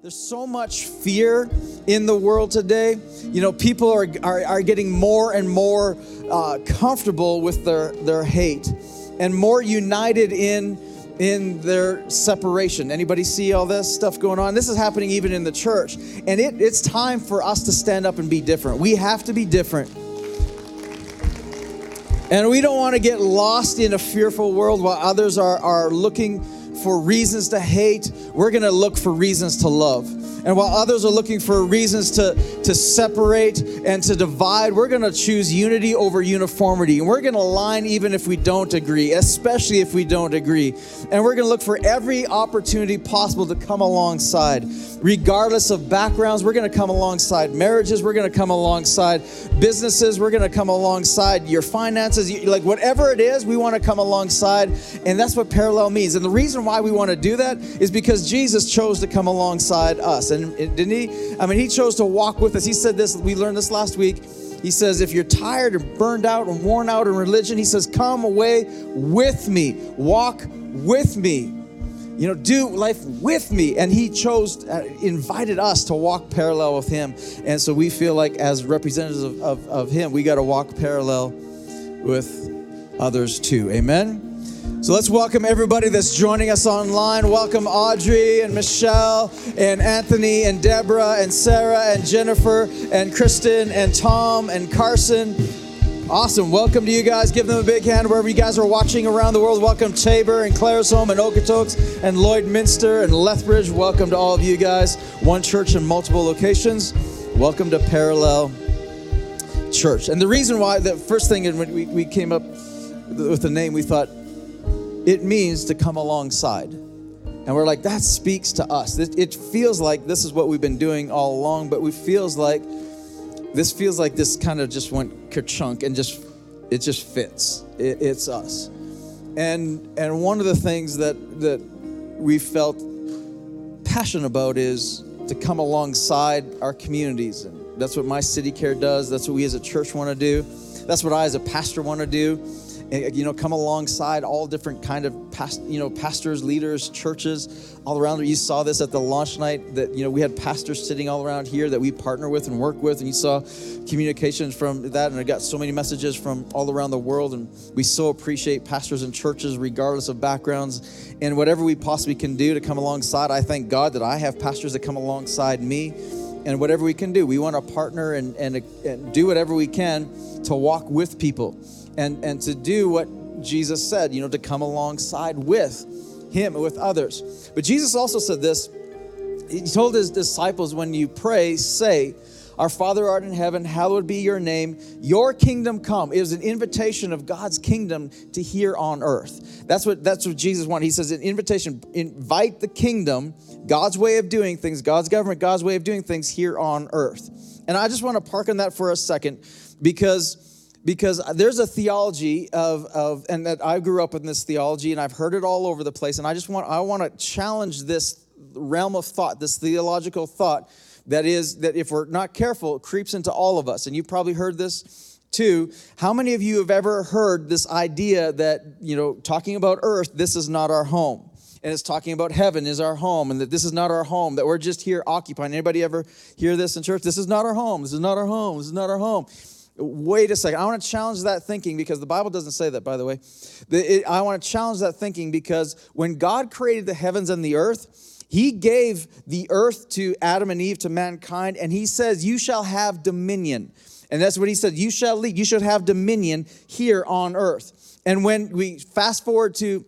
There's so much fear in the world today. You know, people are, are, are getting more and more uh, comfortable with their, their hate and more united in in their separation. Anybody see all this stuff going on? This is happening even in the church. And it, it's time for us to stand up and be different. We have to be different. And we don't want to get lost in a fearful world while others are, are looking for reasons to hate. We're going to look for reasons to love. And while others are looking for reasons to, to separate and to divide, we're going to choose unity over uniformity. And we're going to align even if we don't agree, especially if we don't agree. And we're going to look for every opportunity possible to come alongside. Regardless of backgrounds, we're going to come alongside marriages, we're going to come alongside businesses, we're going to come alongside your finances. Like whatever it is, we want to come alongside. And that's what parallel means. And the reason why we want to do that is because Jesus chose to come alongside us. Didn't he? I mean, he chose to walk with us. He said this, we learned this last week. He says, if you're tired and burned out and worn out in religion, he says, come away with me, walk with me. You know, do life with me. And he chose, uh, invited us to walk parallel with him. And so we feel like, as representatives of, of, of him, we got to walk parallel with others too. Amen. So let's welcome everybody that's joining us online. Welcome Audrey and Michelle and Anthony and Deborah and Sarah and Jennifer and Kristen and Tom and Carson. Awesome. Welcome to you guys. Give them a big hand wherever you guys are watching around the world. Welcome Taber and Claresholm and Okotoks and Lloydminster and Lethbridge. Welcome to all of you guys. One church in multiple locations. Welcome to Parallel Church. And the reason why, the first thing when we, we came up with the name, we thought, it means to come alongside. And we're like, that speaks to us. It, feels like this is what we've been doing all along, but we feels like this feels like this kind of just went ka-chunk and just it just fits. It, it's us. And and one of the things that that we felt passionate about is to come alongside our communities. And that's what my city care does. That's what we as a church want to do. That's what I as a pastor want to do you know, come alongside all different kind of past, you know, pastors, leaders, churches all around. You saw this at the launch night that, you know, we had pastors sitting all around here that we partner with and work with. And you saw communications from that. And I got so many messages from all around the world. And we so appreciate pastors and churches, regardless of backgrounds. And whatever we possibly can do to come alongside, I thank God that I have pastors that come alongside me and whatever we can do. We want to partner and, and, and do whatever we can to walk with people and, and to do what Jesus said, you know, to come alongside with him, with others. But Jesus also said this He told his disciples, when you pray, say, our Father art in heaven, hallowed be your name. Your kingdom come. It was an invitation of God's kingdom to here on earth. That's what that's what Jesus wanted. He says an invitation, invite the kingdom, God's way of doing things, God's government, God's way of doing things here on earth. And I just want to park on that for a second because because there's a theology of, of and that I grew up in this theology and I've heard it all over the place. And I just want I want to challenge this realm of thought this theological thought that is that if we're not careful it creeps into all of us. And you've probably heard this too. How many of you have ever heard this idea that you know talking about earth this is not our home. And it's talking about heaven is our home and that this is not our home that we're just here occupying. Anybody ever hear this in church? This is not our home. This is not our home. This is not our home Wait a second. I want to challenge that thinking because the Bible doesn't say that, by the way. I want to challenge that thinking because when God created the heavens and the earth, He gave the earth to Adam and Eve, to mankind, and He says, You shall have dominion. And that's what He said. You shall lead. You should have dominion here on earth. And when we fast forward to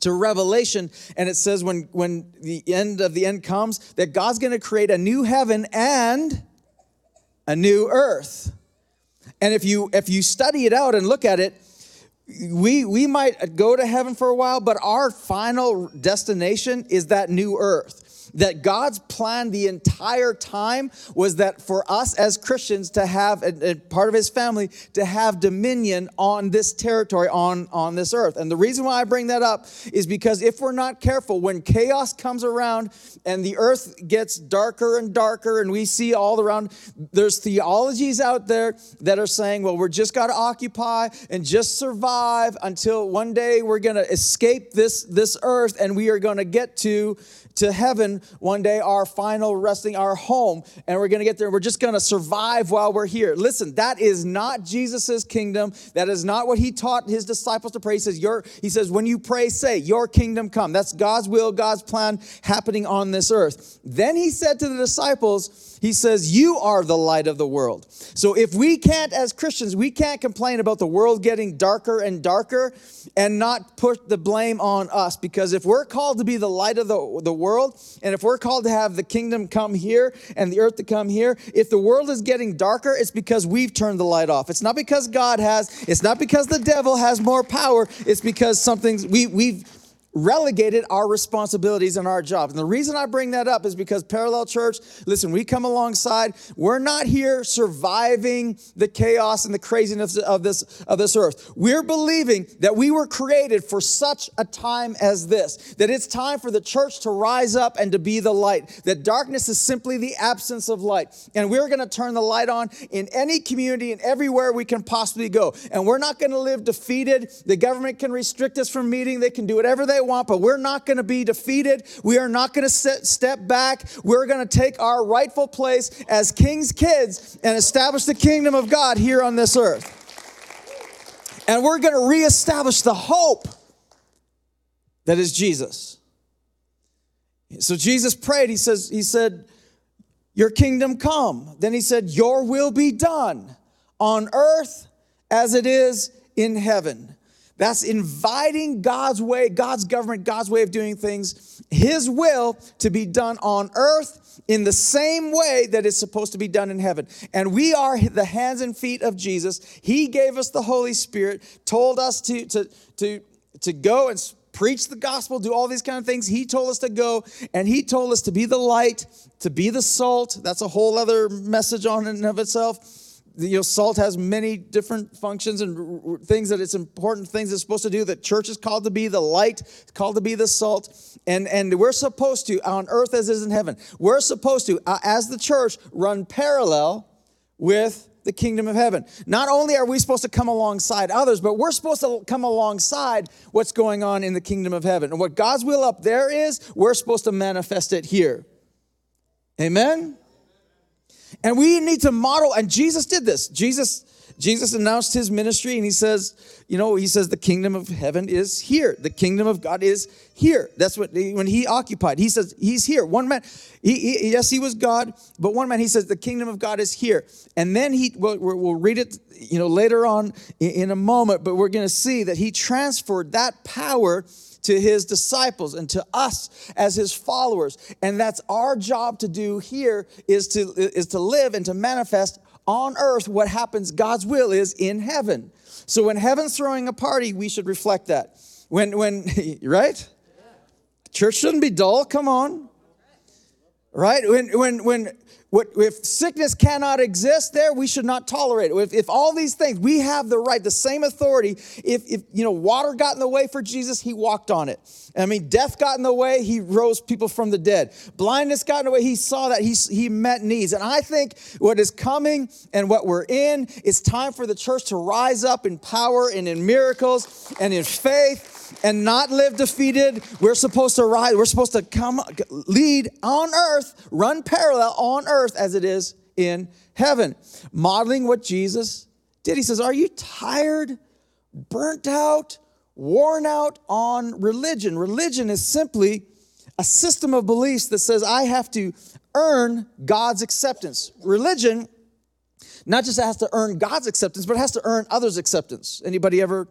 to revelation and it says when when the end of the end comes that god's going to create a new heaven and a new earth and if you if you study it out and look at it, we we might go to heaven for a while, but our final destination is that new earth that God's plan the entire time was that for us as Christians to have, and part of his family, to have dominion on this territory, on, on this earth. And the reason why I bring that up is because if we're not careful, when chaos comes around and the earth gets darker and darker, and we see all around, there's theologies out there that are saying, well, we're just got to occupy and just survive until one day we're going to escape this, this earth and we are going to get to to heaven one day our final resting, our home, and we're to get there. We're just to survive while we're here. Listen, that is not Jesus's kingdom. That is not what he taught his disciples to pray. He says, your, he says, when you pray, say, Your kingdom come. That's God's will, God's plan happening on this earth. Then he said to the disciples, He says, You are the light of the world. So if we can't, as Christians, we can't complain about the world getting darker and darker and not put the blame on us. Because if we're called to be the light of the, the world, and if we're called to have the kingdom come here and the earth to come here, if the world is getting darker, it's because we've turned the light off. It's not because God has, it's not because the devil has more power, it's because something's we we've relegated our responsibilities and our jobs. And the reason I bring that up is because Parallel Church, listen, we come alongside. We're not here surviving the chaos and the craziness of this of this earth. We're believing that we were created for such a time as this. That it's time for the church to rise up and to be the light. That darkness is simply the absence of light. And we're going to turn the light on in any community and everywhere we can possibly go. And we're not going to live defeated. The government can restrict us from meeting. They can do whatever they want, but we're not going to be defeated. We are not going to step back. We're going to take our rightful place as king's kids and establish the kingdom of God here on this earth. And we're going to reestablish the hope that is Jesus. So Jesus prayed. He says, He said, Your kingdom come. Then he said, Your will be done on earth as it is in heaven. That's inviting God's way, God's government, God's way of doing things, His will to be done on earth in the same way that it's supposed to be done in heaven. And we are the hands and feet of Jesus. He gave us the Holy Spirit, told us to, to, to, to go and preach the gospel, do all these kind of things. He told us to go, and He told us to be the light, to be the salt. That's a whole other message on and of itself you know, salt has many different functions and things that it's important things it's supposed to do. The church is called to be the light, called to be the salt, and and we're supposed to on earth as is in heaven. We're supposed to, uh, as the church, run parallel with the kingdom of heaven. Not only are we supposed to come alongside others, but we're supposed to come alongside what's going on in the kingdom of heaven. And what God's will up there is, we're supposed to manifest it here. Amen. And we need to model, and Jesus did this. Jesus, Jesus announced his ministry and he says, you know, he says the kingdom of heaven is here. The kingdom of God is here. That's what when he occupied. He says he's here. One man, he, he, yes, he was God, but one man he says the kingdom of God is here. And then he, we'll, we'll read it, you know, later on in, a moment. But we're going to see that he transferred that power to his disciples and to us as his followers. And that's our job to do here is to, is to live and to manifest on earth what happens, God's will is in heaven. So when heaven's throwing a party, we should reflect that. When, when, right? Church shouldn't be dull, come on. Right? When, when, when, what, if sickness cannot exist there, we should not tolerate it. If, if all these things, we have the right, the same authority. If, if you know water got in the way for Jesus, he walked on it. I mean, death got in the way, he rose people from the dead. Blindness got in the way, he saw that, he, he met needs. And I think what is coming and what we're in, it's time for the church to rise up in power and in miracles and in faith and not live defeated. We're supposed to rise, we're supposed to come lead on earth, run parallel on earth as it is in heaven. Modeling what Jesus did. He says, Are you tired, burnt out, worn out on religion? Religion is simply a system of beliefs that says I have to earn God's acceptance. Religion not just has to earn God's acceptance, but has to earn others' acceptance. Anybody ever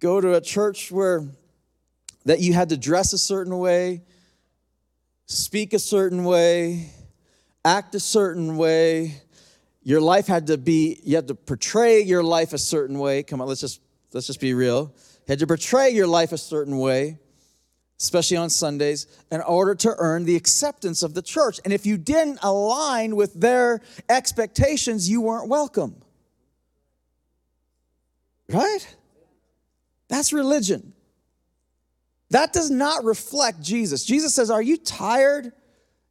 go to a church where that you had to dress a certain way, speak a certain way, act a certain way. Your life had to be, you had to portray your life a certain way. Come on, let's just let's just be real. You had to portray your life a certain way, especially on Sundays, in order to earn the acceptance of the church. And if you didn't align with their expectations, you weren't welcome. Right? That's religion. That does not reflect Jesus. Jesus says, Are you tired?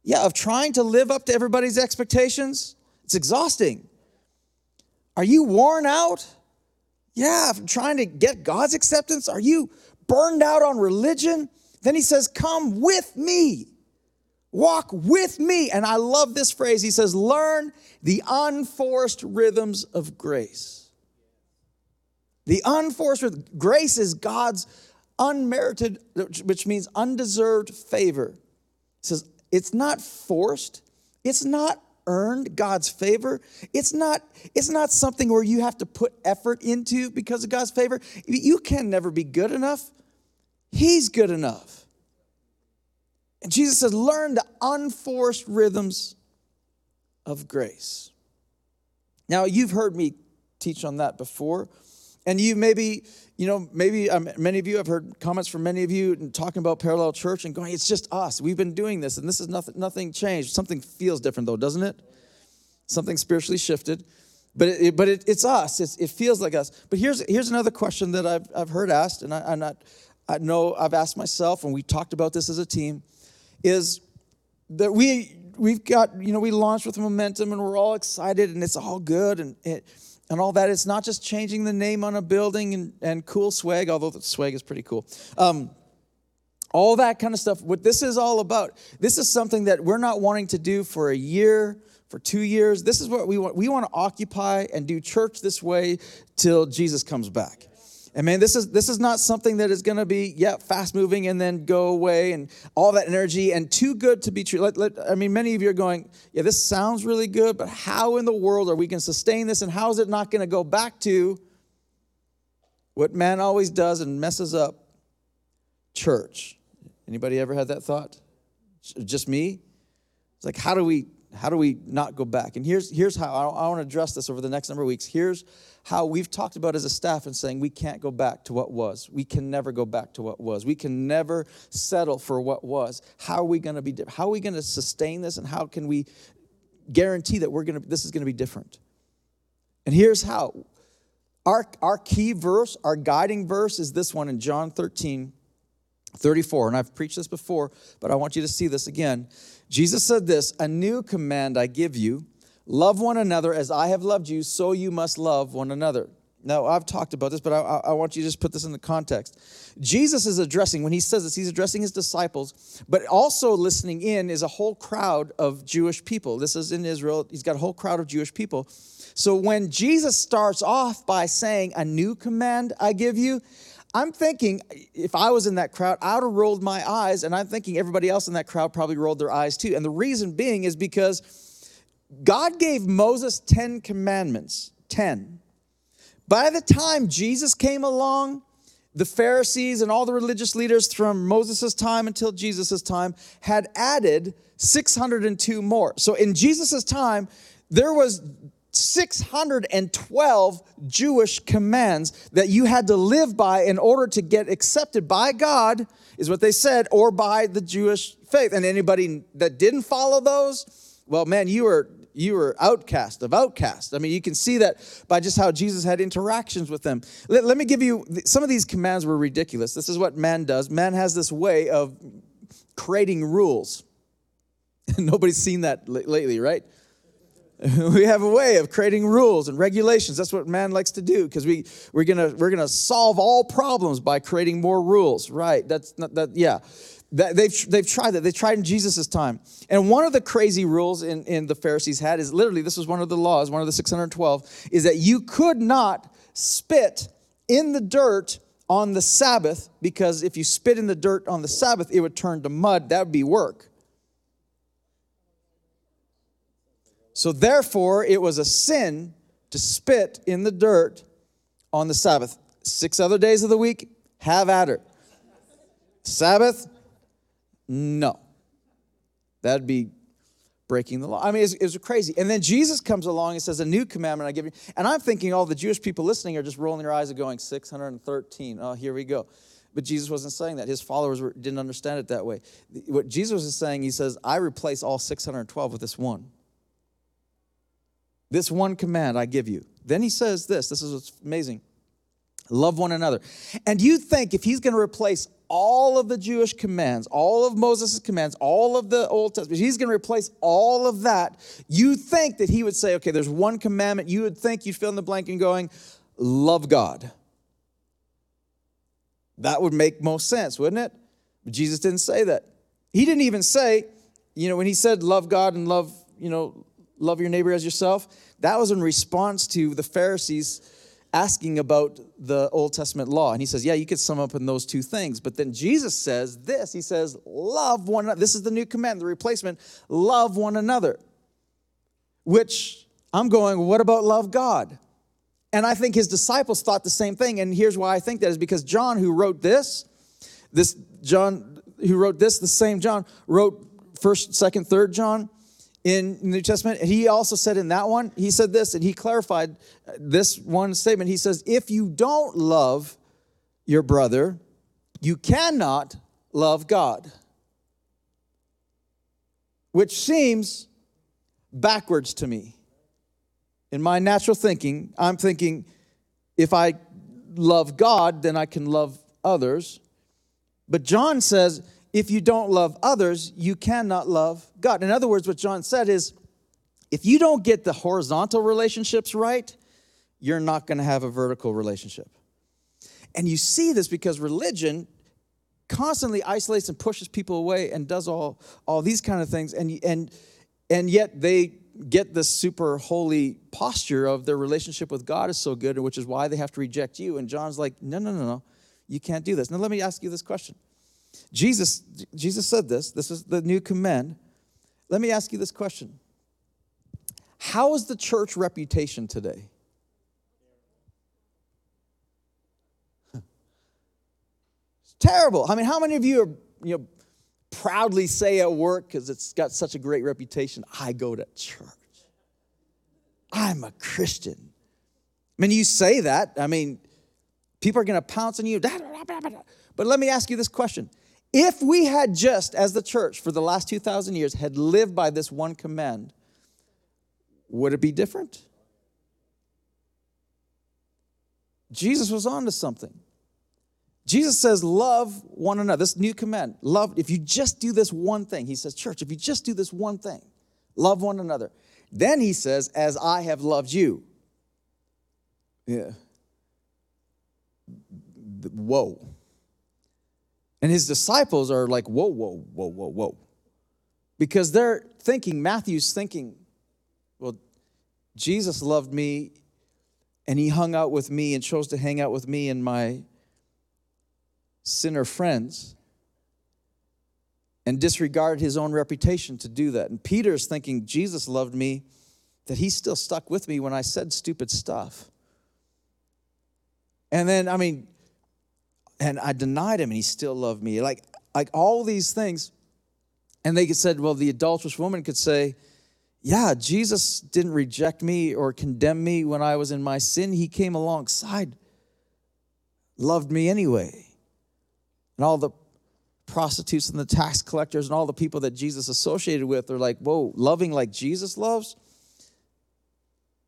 Yeah, of trying to live up to everybody's expectations? It's exhausting. Are you worn out? Yeah, from trying to get God's acceptance? Are you burned out on religion? Then he says, Come with me. Walk with me. And I love this phrase. He says, Learn the unforced rhythms of grace. The unforced. Grace is God's unmerited, which means undeserved favor. He says, It's not forced, it's not earned God's favor. It's not, it's not something where you have to put effort into because of God's favor. You can never be good enough. He's good enough. And Jesus says, learn the unforced rhythms of grace. Now, you've heard me teach on that before. And you maybe, you know, maybe um, many of you have heard comments from many of you and talking about parallel church and going, it's just us. We've been doing this and this is nothing, nothing changed. Something feels different though, doesn't it? Something spiritually shifted. But it, but it, it's us. It's, it feels like us. But here's here's another question that I've, I've heard asked, and I, I'm not, I know I've asked myself, and we talked about this as a team, is that we we've got you know we launched with momentum and we're all excited and it's all good and it, and all that. It's not just changing the name on a building and, and cool swag, although the swag is pretty cool. Um, all that kind of stuff. What this is all about, this is something that we're not wanting to do for a year, for two years. This is what we want. We want to occupy and do church this way till Jesus comes back. And man, this is this is not something that is going to be yeah fast moving and then go away and all that energy and too good to be true. Let, let, I mean, many of you are going, yeah, this sounds really good, but how in the world are we going to sustain this? And how is it not going to go back to what man always does and messes up? Church. Anybody ever had that thought? Just me? It's like, how do we how do we not go back? And here's here's how I, I want to address this over the next number of weeks. Here's how we've talked about as a staff and saying we can't go back to what was. We can never go back to what was. We can never settle for what was. How are we going to be how are we going to sustain this and how can we guarantee that we're going to this is going to be different? And here's how. Our, our key verse, our guiding verse is this one in John 13, 34. And I've preached this before, but I want you to see this again. Jesus said this A new command I give you Love one another as I have loved you, so you must love one another. Now, I've talked about this, but I, I, want you to just put this in the context. Jesus is addressing, when he says this, he's addressing his disciples, but also listening in is a whole crowd of Jewish people. This is in Israel, he's got a whole crowd of Jewish people. So when Jesus starts off by saying, A new command I give you, I'm thinking if I was in that crowd, I would have rolled my eyes, and I'm thinking everybody else in that crowd probably rolled their eyes too. And the reason being is because God gave Moses 10 commandments, 10. By the time Jesus came along, the Pharisees and all the religious leaders from Moses' time until Jesus' time had added 602 more. So in Jesus' time, there was 612 Jewish commands that you had to live by in order to get accepted by God, is what they said, or by the Jewish faith. And anybody that didn't follow those, well, man, you were you were outcast of outcast. I mean, you can see that by just how Jesus had interactions with them. Let, let me give you some of these commands were ridiculous. This is what man does. Man has this way of creating rules. Nobody's seen that lately, right? we have a way of creating rules and regulations that's what man likes to do because we we're gonna we're gonna solve all problems by creating more rules right that's not that yeah That, They've, they've tried that. They tried in Jesus' time. And one of the crazy rules in, in the Pharisees had is literally, this was one of the laws, one of the 612, is that you could not spit in the dirt on the Sabbath because if you spit in the dirt on the Sabbath, it would turn to mud. That would be work. So therefore, it was a sin to spit in the dirt on the Sabbath. Six other days of the week, have at it. Sabbath, no. That'd be breaking the law. I mean, it was crazy. And then Jesus comes along and says, A new commandment I give you. And I'm thinking all the Jewish people listening are just rolling their eyes and going, 613. Oh, here we go. But Jesus wasn't saying that. His followers were, didn't understand it that way. What Jesus is saying, he says, I replace all 612 with this one. This one command I give you. Then he says this this is what's amazing love one another. And you think if he's going to replace all of the Jewish commands, all of Moses' commands, all of the Old Testament, he's going to replace all of that. You think that he would say, okay, there's one commandment. You would think you'd fill in the blank and going, love God. That would make most sense, wouldn't it? But Jesus didn't say that. He didn't even say, you know, when he said love God and love, you know, love your neighbor as yourself, that was in response to the Pharisees asking about the Old Testament law. And he says, yeah, you could sum up in those two things. But then Jesus says this He says, love one another. This is the new command, the replacement love one another. Which I'm going, what about love God? And I think his disciples thought the same thing. And here's why I think that is because John, who wrote this, this John, who wrote this, the same John, wrote first, second, third John in the New Testament. He also said in that one, he said this, and he clarified uh, this one statement. He says, If you don't love your brother, you cannot love God. Which seems backwards to me. In my natural thinking, I'm thinking if I love God, then I can love others. But John says, if you don't love others, you cannot love God. In other words, what John said is if you don't get the horizontal relationships right, you're not going to have a vertical relationship. And you see this because religion constantly isolates and pushes people away and does all, all these kind of things. And, and, and yet they get this super holy posture of their relationship with God is so good, which is why they have to reject you. And John's like, no, no, no, no, you can't do this. Now, let me ask you this question Jesus, Jesus said this. This is the new command. Let me ask you this question. How is the church reputation today? It's terrible. I mean, how many of you are, you know, proudly say at work because it's got such a great reputation, I go to church. I'm a Christian. I mean, you say that. I mean, people are going to pounce on you. But let me ask you this question if we had just, as the church for the last 2,000 years, had lived by this one command, would it be different? Jesus was on to something. Jesus says, Love one another. This new command. Love, if you just do this one thing, he says, Church, if you just do this one thing, love one another. Then he says, As I have loved you. Yeah. Whoa. And his disciples are like, whoa, whoa, whoa, whoa, whoa. Because they're thinking, Matthew's thinking, well, Jesus loved me and he hung out with me and chose to hang out with me and my sinner friends and disregarded his own reputation to do that. And Peter's thinking, Jesus loved me, that he still stuck with me when I said stupid stuff. And then, I mean, and I denied him and he still loved me. Like, like all these things. And they said, well, the adulterous woman could say, yeah, Jesus didn't reject me or condemn me when I was in my sin. He came alongside, loved me anyway. And all the prostitutes and the tax collectors and all the people that Jesus associated with are like, whoa, loving like Jesus loves?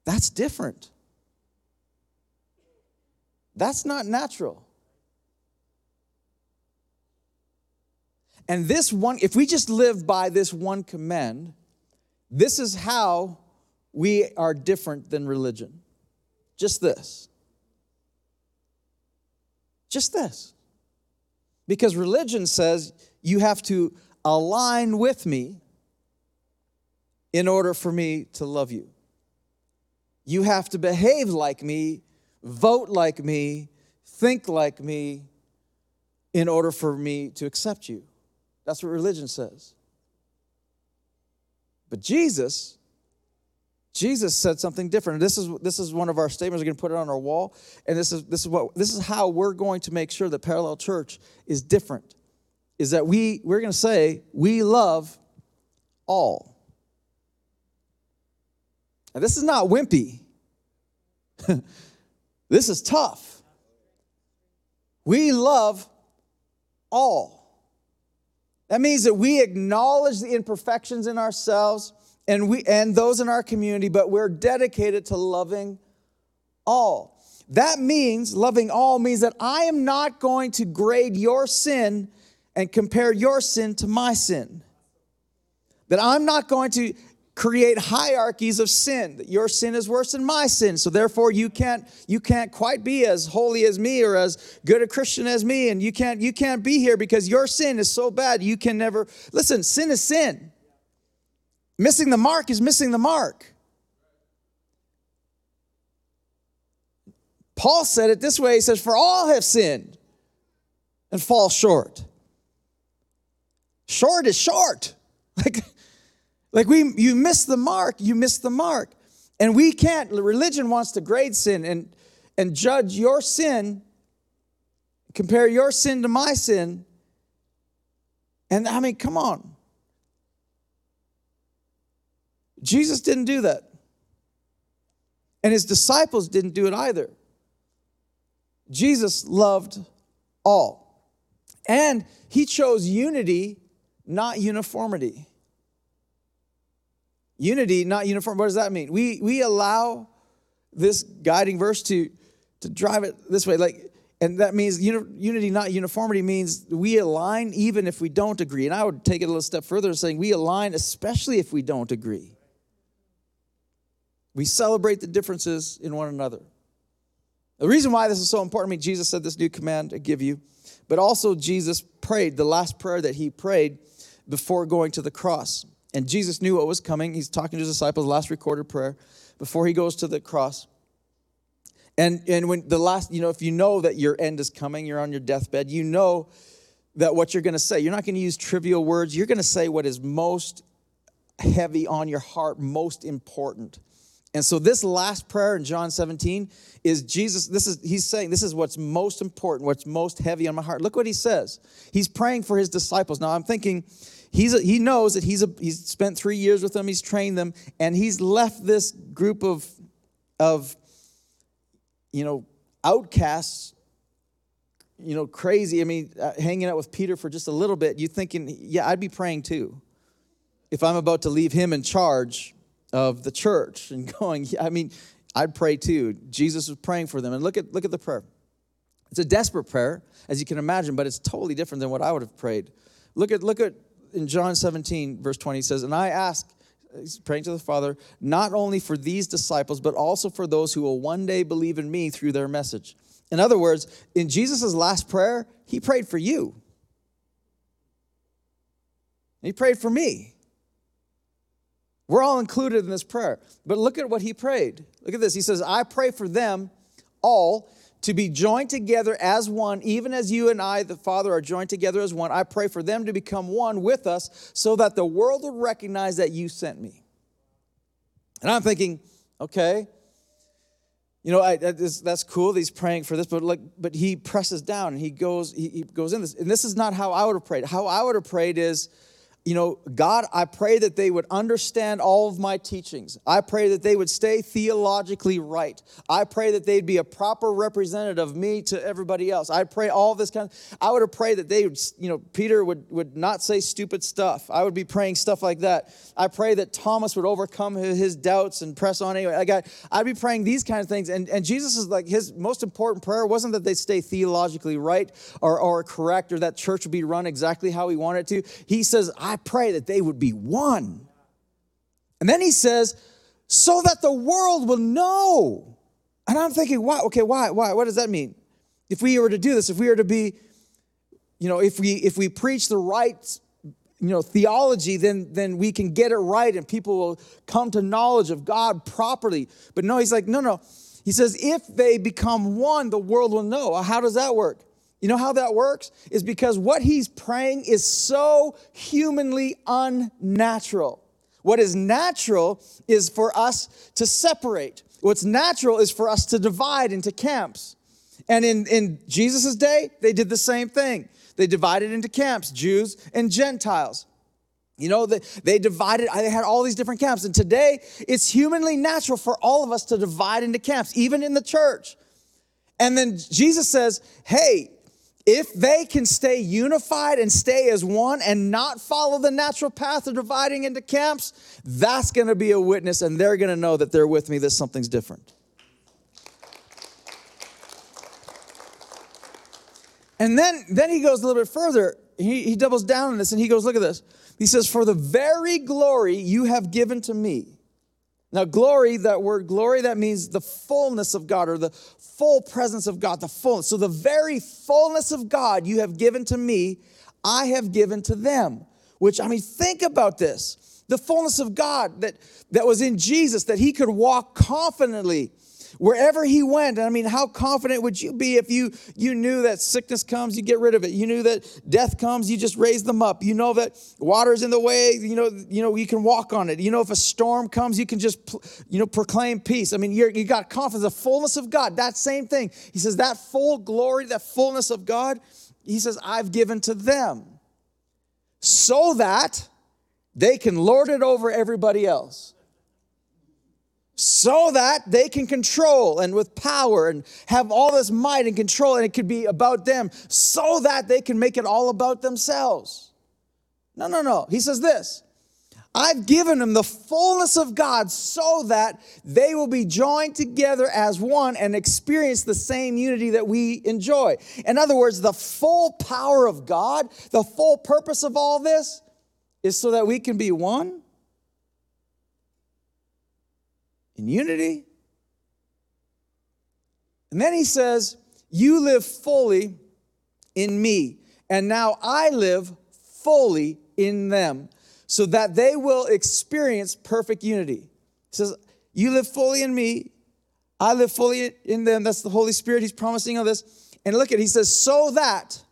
That's different. That's not natural. And this one, if we just live by this one command, this is how we are different than religion. Just this. Just this. Because religion says you have to align with me in order for me to love you. You have to behave like me, vote like me, think like me in order for me to accept you. That's what religion says. But Jesus, Jesus said something different. This is this is one of our statements. We're going to put it on our wall, and this is this is what this is how we're going to make sure that Parallel Church is different. Is that we we're going to say we love all. Now, this is not wimpy. this is tough. We love all. That means that we acknowledge the imperfections in ourselves and we and those in our community, but we're dedicated to loving all. That means loving all means that I am not going to grade your sin and compare your sin to my sin. That I'm not going to create hierarchies of sin. That your sin is worse than my sin so therefore you can't you can't quite be as holy as me or as good a christian as me and you can't you can't be here because your sin is so bad you can never listen sin is sin. Missing the mark is missing the mark. Paul said it this way he says for all have sinned and fall short. Short is short. Like like we you miss the mark, you miss the mark. And we can't religion wants to grade sin and and judge your sin, compare your sin to my sin. And I mean, come on. Jesus didn't do that. And his disciples didn't do it either. Jesus loved all. And he chose unity, not uniformity. Unity, not uniform. What does that mean? We we allow this guiding verse to to drive it this way, like, and that means unity, not uniformity, means we align even if we don't agree. And I would take it a little step further, saying we align especially if we don't agree. We celebrate the differences in one another. The reason why this is so important, I mean, Jesus said this new command I give you, but also Jesus prayed the last prayer that he prayed before going to the cross. And Jesus knew what was coming. He's talking to his disciples, last recorded prayer before he goes to the cross. And, and when the last, you know, if you know that your end is coming, you're on your deathbed, you know that what you're going to say, you're not going to use trivial words. You're going to say what is most heavy on your heart, most important. And so this last prayer in John 17 is Jesus, this is, he's saying, this is what's most important, what's most heavy on my heart. Look what he says. He's praying for his disciples. Now I'm thinking, he's a, he knows that he's, a, he's spent three years with them, he's trained them, and he's left this group of, of you know, outcasts, you know, crazy. I mean, uh, hanging out with Peter for just a little bit, you thinking, yeah, I'd be praying too. If I'm about to leave him in charge of the church and going, I mean, I'd pray too. Jesus was praying for them. And look at, look at the prayer. It's a desperate prayer, as you can imagine, but it's totally different than what I would have prayed. Look at, look at in John 17, verse 20, says, And I ask, he's praying to the Father, not only for these disciples, but also for those who will one day believe in me through their message. In other words, in Jesus' last prayer, he prayed for you. He prayed for me. We're all included in this prayer. But look at what he prayed. Look at this. He says, I pray for them all to be joined together as one, even as you and I, the Father, are joined together as one. I pray for them to become one with us so that the world will recognize that you sent me. And I'm thinking, okay, you know, I, that's cool. He's praying for this, but like, but he presses down and he goes, he, he goes in this, and this is not how I would have prayed. How I would have prayed is, you know, God, I pray that they would understand all of my teachings. I pray that they would stay theologically right. I pray that they'd be a proper representative of me to everybody else. I pray all this kind of, I would have prayed that they would, you know, Peter would, would not say stupid stuff. I would be praying stuff like that. I pray that Thomas would overcome his doubts and press on anyway. Like I, I'd be praying these kind of things. And, and Jesus is like, his most important prayer wasn't that they stay theologically right or, or correct or that church would be run exactly how he wanted to. He says, I I pray that they would be one. And then he says, so that the world will know. And I'm thinking, why? Okay, why? Why? What does that mean? If we were to do this, if we were to be, you know, if we if we preach the right, you know, theology, then then we can get it right and people will come to knowledge of God properly. But no, he's like, no, no. He says, if they become one, the world will know. How does that work? You know how that works? Is because what he's praying is so humanly unnatural. What is natural is for us to separate. What's natural is for us to divide into camps. And in, in Jesus' day, they did the same thing. They divided into camps, Jews and Gentiles. You know, they, they divided, they had all these different camps. And today, it's humanly natural for all of us to divide into camps, even in the church. And then Jesus says, hey, if they can stay unified and stay as one and not follow the natural path of dividing into camps, that's going to be a witness and they're going to know that they're with me, that something's different. And then, then he goes a little bit further. He, he doubles down on this and he goes, Look at this. He says, For the very glory you have given to me. Now, glory, that word glory, that means the fullness of God or the full presence of God, the fullness. So, the very fullness of God you have given to me, I have given to them. Which, I mean, think about this the fullness of God that, that was in Jesus, that he could walk confidently wherever he went. I mean, how confident would you be if you you knew that sickness comes, you get rid of it. You knew that death comes, you just raise them up. You know that water's in the way, you know, you know you can walk on it. You know if a storm comes, you can just you know proclaim peace. I mean, you you got confidence, the fullness of God. That same thing. He says that full glory, that fullness of God, he says I've given to them. So that they can lord it over everybody else so that they can control and with power and have all this might and control, and it could be about them, so that they can make it all about themselves. No, no, no. He says this I've given them the fullness of God so that they will be joined together as one and experience the same unity that we enjoy. In other words, the full power of God, the full purpose of all this is so that we can be one in unity. And then he says, You live fully in me, and now I live fully in them, so that they will experience perfect unity. He says, You live fully in me, I live fully in them. That's the Holy Spirit. He's promising all this. And look at, he says, so that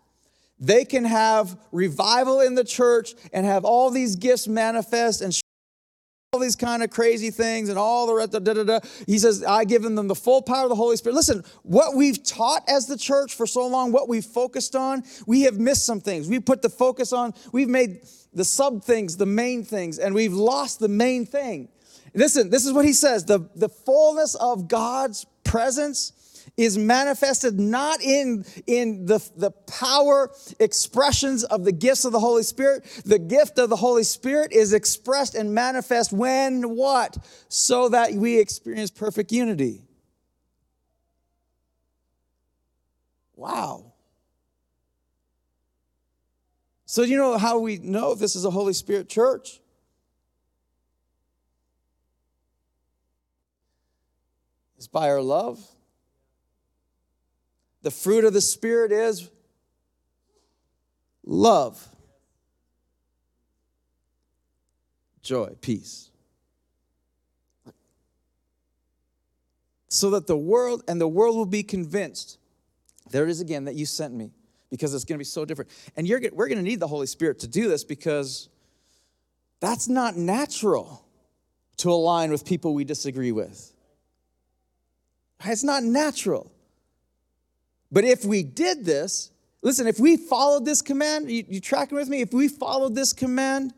they can have revival in the church and have all these gifts manifest and all these kind of crazy things and all the rest, da, da, da. he says, I give them the full power of the Holy Spirit. Listen, what we've taught as the church for so long, what we've focused on, we have missed some things. We put the focus on, we've made the sub things the main things, and we've lost the main thing. Listen, this is what he says the, the fullness of God's presence is manifested not in, in the, the power expressions of the gifts of the Holy Spirit. The gift of the Holy Spirit is expressed and manifest when what? So that we experience perfect unity. Wow. So, you know how we know this is a Holy Spirit church? It's by our love. The fruit of the Spirit is love, joy, peace. So that the world and the world will be convinced, there it is again, that you sent me because it's going to be so different. And you're, we're going to need the Holy Spirit to do this because that's not natural to align with people we disagree with. It's not natural. But if we did this, listen, if we followed this command, you, you tracking with me? If we followed this command,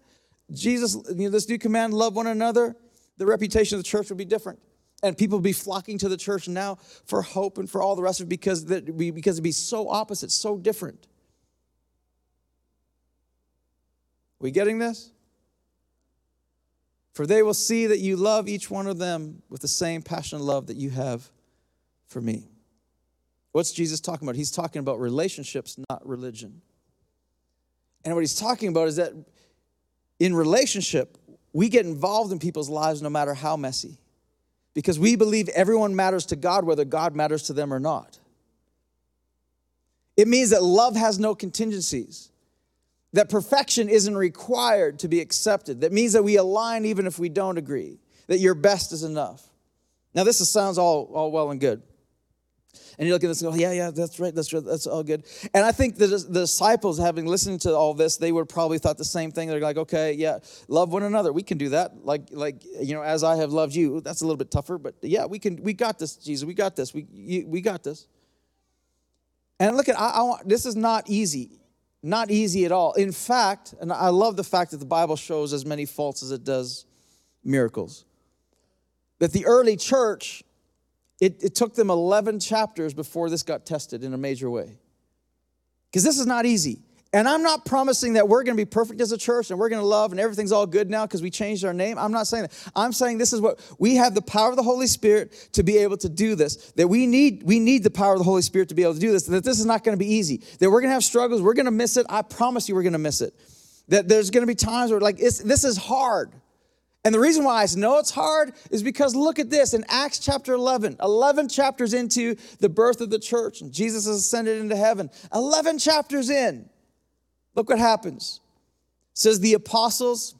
Jesus, you know, this new command, love one another, the reputation of the church would be different. And people would be flocking to the church now for hope and for all the rest of it because, that because it'd be so opposite, so different. We getting this? For they will see that you love each one of them with the same passionate love that you have for me. What's Jesus talking about? He's talking about relationships, not religion. And what he's talking about is that in relationship, we get involved in people's lives no matter how messy, because we believe everyone matters to God, whether God matters to them or not. It means that love has no contingencies, that perfection isn't required to be accepted. That means that we align even if we don't agree, that your best is enough. Now, this sounds all, all well and good. And you look at this and go, yeah, yeah, that's right, that's right, that's all good. And I think the, the disciples, having listened to all this, they would probably thought the same thing. They're like, okay, yeah, love one another. We can do that. Like, like you know, as I have loved you. That's a little bit tougher, but yeah, we can. We got this, Jesus. We got this. We you, we got this. And look at, I, I want, this is not easy, not easy at all. In fact, and I love the fact that the Bible shows as many faults as it does miracles. That the early church it, it took them 11 chapters before this got tested in a major way. Because this is not easy. And I'm not promising that we're going to be perfect as a church and we're going to love and everything's all good now because we changed our name. I'm not saying that. I'm saying this is what we have the power of the Holy Spirit to be able to do this. That we need we need the power of the Holy Spirit to be able to do this. That this is not going to be easy. That we're going to have struggles, we're going to miss it. I promise you we're going to miss it. That there's going to be times where, like, this is hard. And the reason why I know it's hard is because look at this in Acts chapter 11, 11 chapters into the birth of the church, and Jesus has ascended into heaven. 11 chapters in, look what happens. It says the apostles,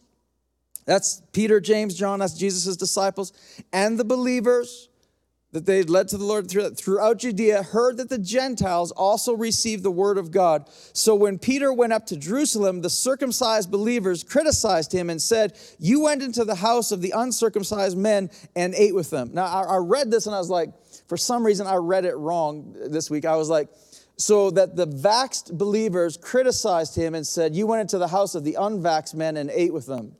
that's Peter, James, John, that's Jesus' disciples, and the believers that they led to the Lord throughout Judea heard that the Gentiles also received the word of God. So when Peter went up to Jerusalem, the circumcised believers criticized him and said, You went into the house of the uncircumcised men and ate with them. Now, I, read this and I was like, for some reason, I read it wrong this week. I was like, so that the vaxed believers criticized him and said, You went into the house of the unvaxxed men and ate with them.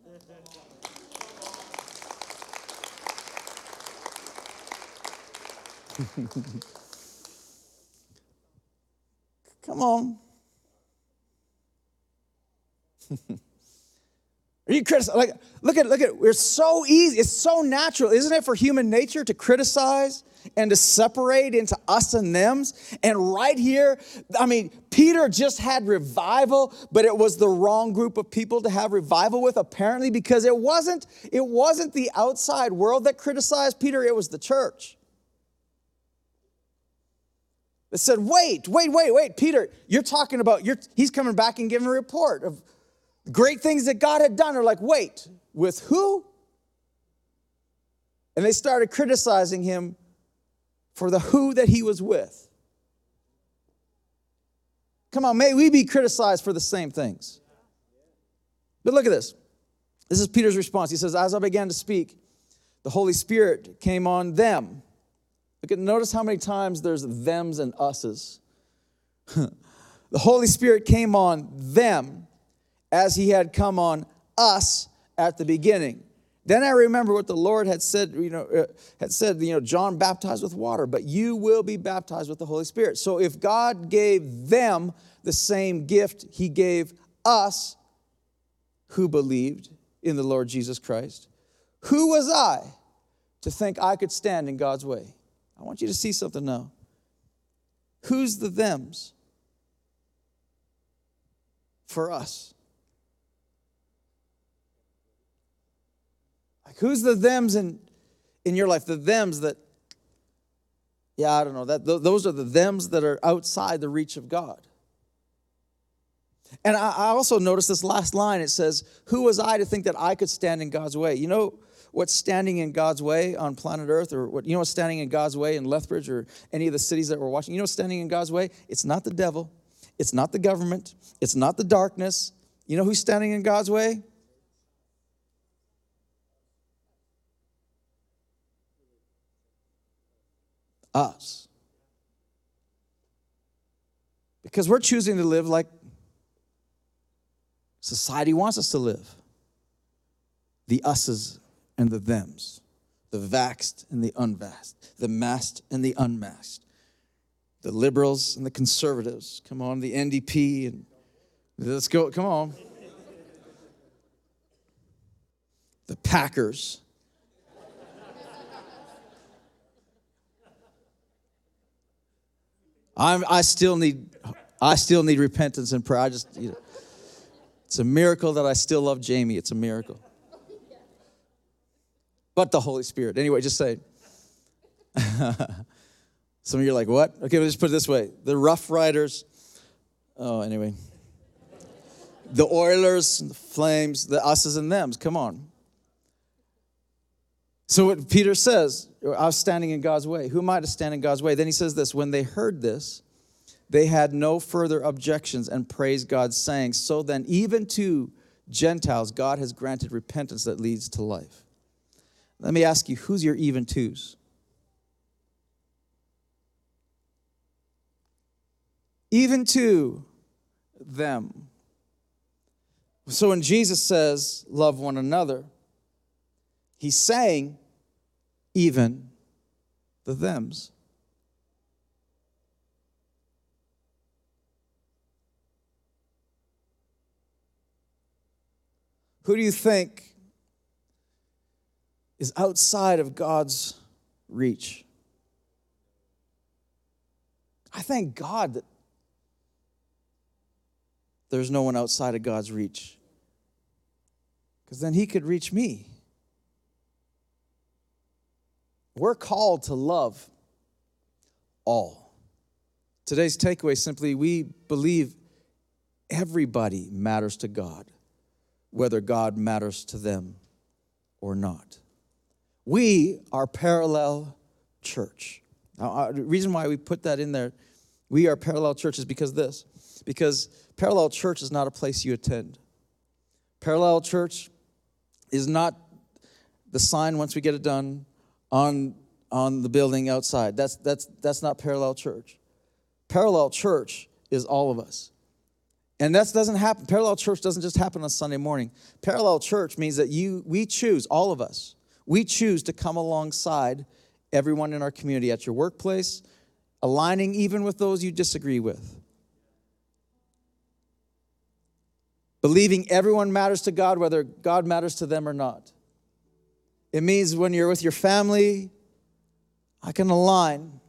Come on. Are you criticizing? Like, look at, look at, we're so easy. It's so natural, isn't it, for human nature to criticize and to separate into us and thems? And right here, I mean, Peter just had revival, but it was the wrong group of people to have revival with, apparently, because it wasn't, it wasn't the outside world that criticized Peter, it was the church that said, Wait, wait, wait, wait, Peter, you're talking about, you're, he's coming back and giving a report of great things that God had done. Are like, Wait, with who? And they started criticizing him for the who that he was with. Come on, may we be criticized for the same things. But look at this. This is Peter's response. He says, As I began to speak, the Holy Spirit came on them Look at, notice how many times there's thems and us's. the Holy Spirit came on them as he had come on us at the beginning. Then I remember what the Lord had said, you know, uh, had said, you know, John baptized with water, but you will be baptized with the Holy Spirit. So if God gave them the same gift he gave us who believed in the Lord Jesus Christ, who was I to think I could stand in God's way? I want you to see something now. Who's the thems? For us. Like who's the thems in, in your life? The thems that, yeah, I don't know, that those are the thems that are outside the reach of God. And I, I also noticed this last line. It says, Who was I to think that I could stand in God's way? You know, what's standing in God's way on planet Earth, or what you know what's standing in God's way in Lethbridge or any of the cities that we're watching? You know what's standing in God's way? It's not the devil, it's not the government, it's not the darkness. You know who's standing in God's way? Us. Because we're choosing to live like society wants us to live. The us's and the thems, the vaxed and the unvaxed, the masked and the unmasked, the liberals and the conservatives. Come on, the NDP and let's go. Come on. The Packers. I'm, I still need, I still need repentance and prayer. I just, you know, it's a miracle that I still love Jamie. It's a miracle but the Holy Spirit. Anyway, just say. Some of you are like, what? Okay, let's just put it this way the Rough Riders. Oh, anyway. The Oilers, the Flames, the us's and thems. Come on. So what Peter says, I was standing in God's way. Who am I to stand in God's way? Then he says this when they heard this, they had no further objections and praised God, saying, So then, even to Gentiles, God has granted repentance that leads to life. Let me ask you who's your even twos? Even to them. So when Jesus says, love one another, he's saying, even the thems. Who do you think is outside of God's reach. I thank God that there's no one outside of God's reach because then he could reach me. We're called to love all. Today's takeaway simply we believe everybody matters to God, whether God matters to them or not. We are parallel church. Now, uh, the reason why we put that in there, we are parallel church, is because this. Because parallel church is not a place you attend. Parallel church is not the sign once we get it done on, on the building outside. That's, that's, that's not parallel church. Parallel church is all of us. And that doesn't happen. Parallel church doesn't just happen on Sunday morning. Parallel church means that you, we choose, all of us, we choose to come alongside everyone in our community at your workplace, aligning even with those you disagree with. Believing everyone matters to God, whether God matters to them or not. It means when you're with your family, I can align,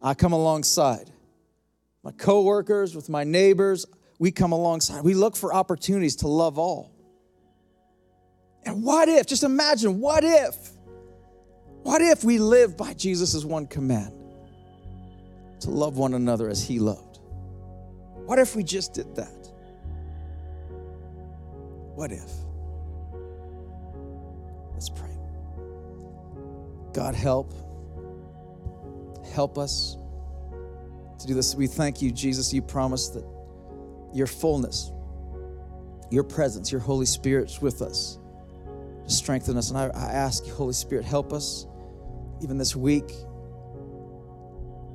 I come alongside. My coworkers, with my neighbors, we come alongside. We look for opportunities to love all. And what if, just imagine, what if, what if we live by Jesus' one command to love one another as he loved? What if we just did that? What if? Let's pray. God, help. Help us to do this. We thank you, Jesus. You promised that your fullness, your presence, your Holy Spirit's with us strengthen us. And I, I ask you, Holy Spirit, help us even this week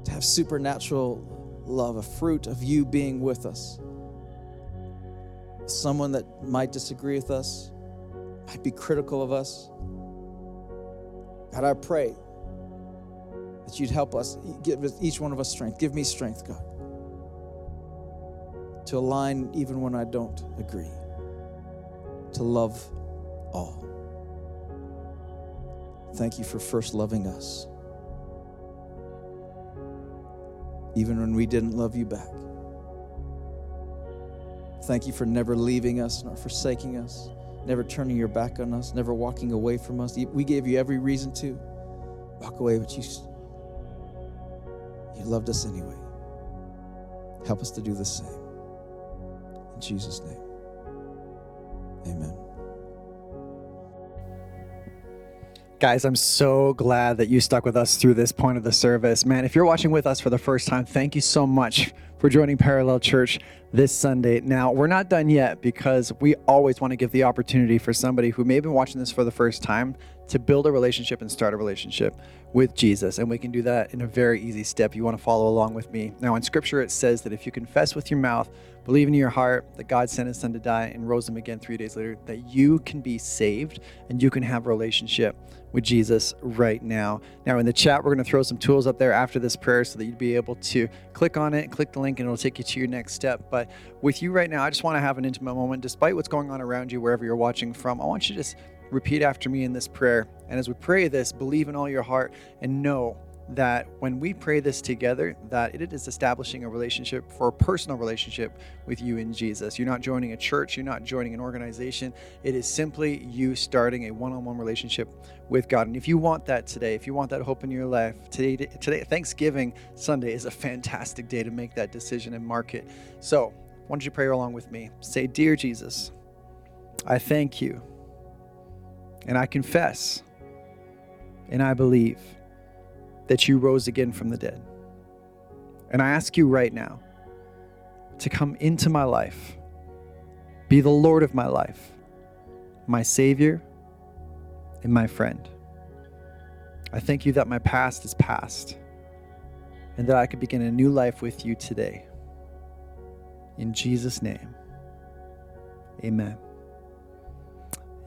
to have supernatural love, a fruit of you being with us. Someone that might disagree with us, might be critical of us. God, I pray that you'd help us, give each one of us strength. Give me strength, God, to align even when I don't agree, to love all. Thank you for first loving us, even when we didn't love you back. Thank you for never leaving us nor forsaking us, never turning your back on us, never walking away from us. We gave you every reason to walk away, but you, you loved us anyway. Help us to do the same. In Jesus' name, amen. Guys, I'm so glad that you stuck with us through this point of the service. Man, if you're watching with us for the first time, thank you so much for joining Parallel Church this Sunday. Now, we're not done yet because we always want to give the opportunity for somebody who may have been watching this for the first time to build a relationship and start a relationship with Jesus. And we can do that in a very easy step. You want to follow along with me. Now, in scripture, it says that if you confess with your mouth, believe in your heart that God sent his son to die and rose him again three days later, that you can be saved and you can have a relationship with Jesus right now. Now, in the chat, we're going to throw some tools up there after this prayer so that you'd be able to click on it, click the link, and it'll take you to your next step. But with you right now, I just want to have an intimate moment, despite what's going on around you, wherever you're watching from. I want you to just repeat after me in this prayer. And as we pray this, believe in all your heart and know that when we pray this together that it is establishing a relationship for a personal relationship with you in jesus. You're not joining a church. You're not joining an organization. It is simply you starting a one-on-one relationship with god. And if you want that today if you want that hope in your life today today thanksgiving sunday is a fantastic day to make that decision and mark it. So why don't you pray along with me? Say dear jesus i thank you and i confess and i believe that you rose again from the dead. And I ask you right now to come into my life, be the Lord of my life, my Savior, and my friend. I thank you that my past is past and that I could begin a new life with you today. In Jesus' name, amen.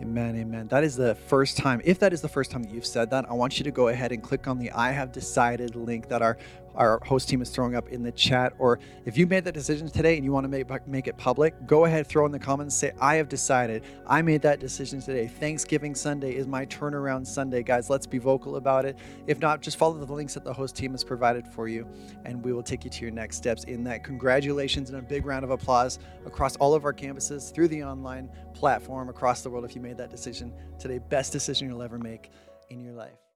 Amen, amen. That is the first time, if that is the first time that you've said that, I want you to go ahead and click on the I have decided link that our our host team is throwing up in the chat. Or if you made that decision today and you want to make, make it public, go ahead, throw in the comments, say, I have decided. I made that decision today. Thanksgiving Sunday is my turnaround Sunday. Guys, let's be vocal about it. If not, just follow the links that the host team has provided for you, and we will take you to your next steps in that. Congratulations and a big round of applause across all of our campuses through the online platform across the world if you made that decision today. Best decision you'll ever make in your life.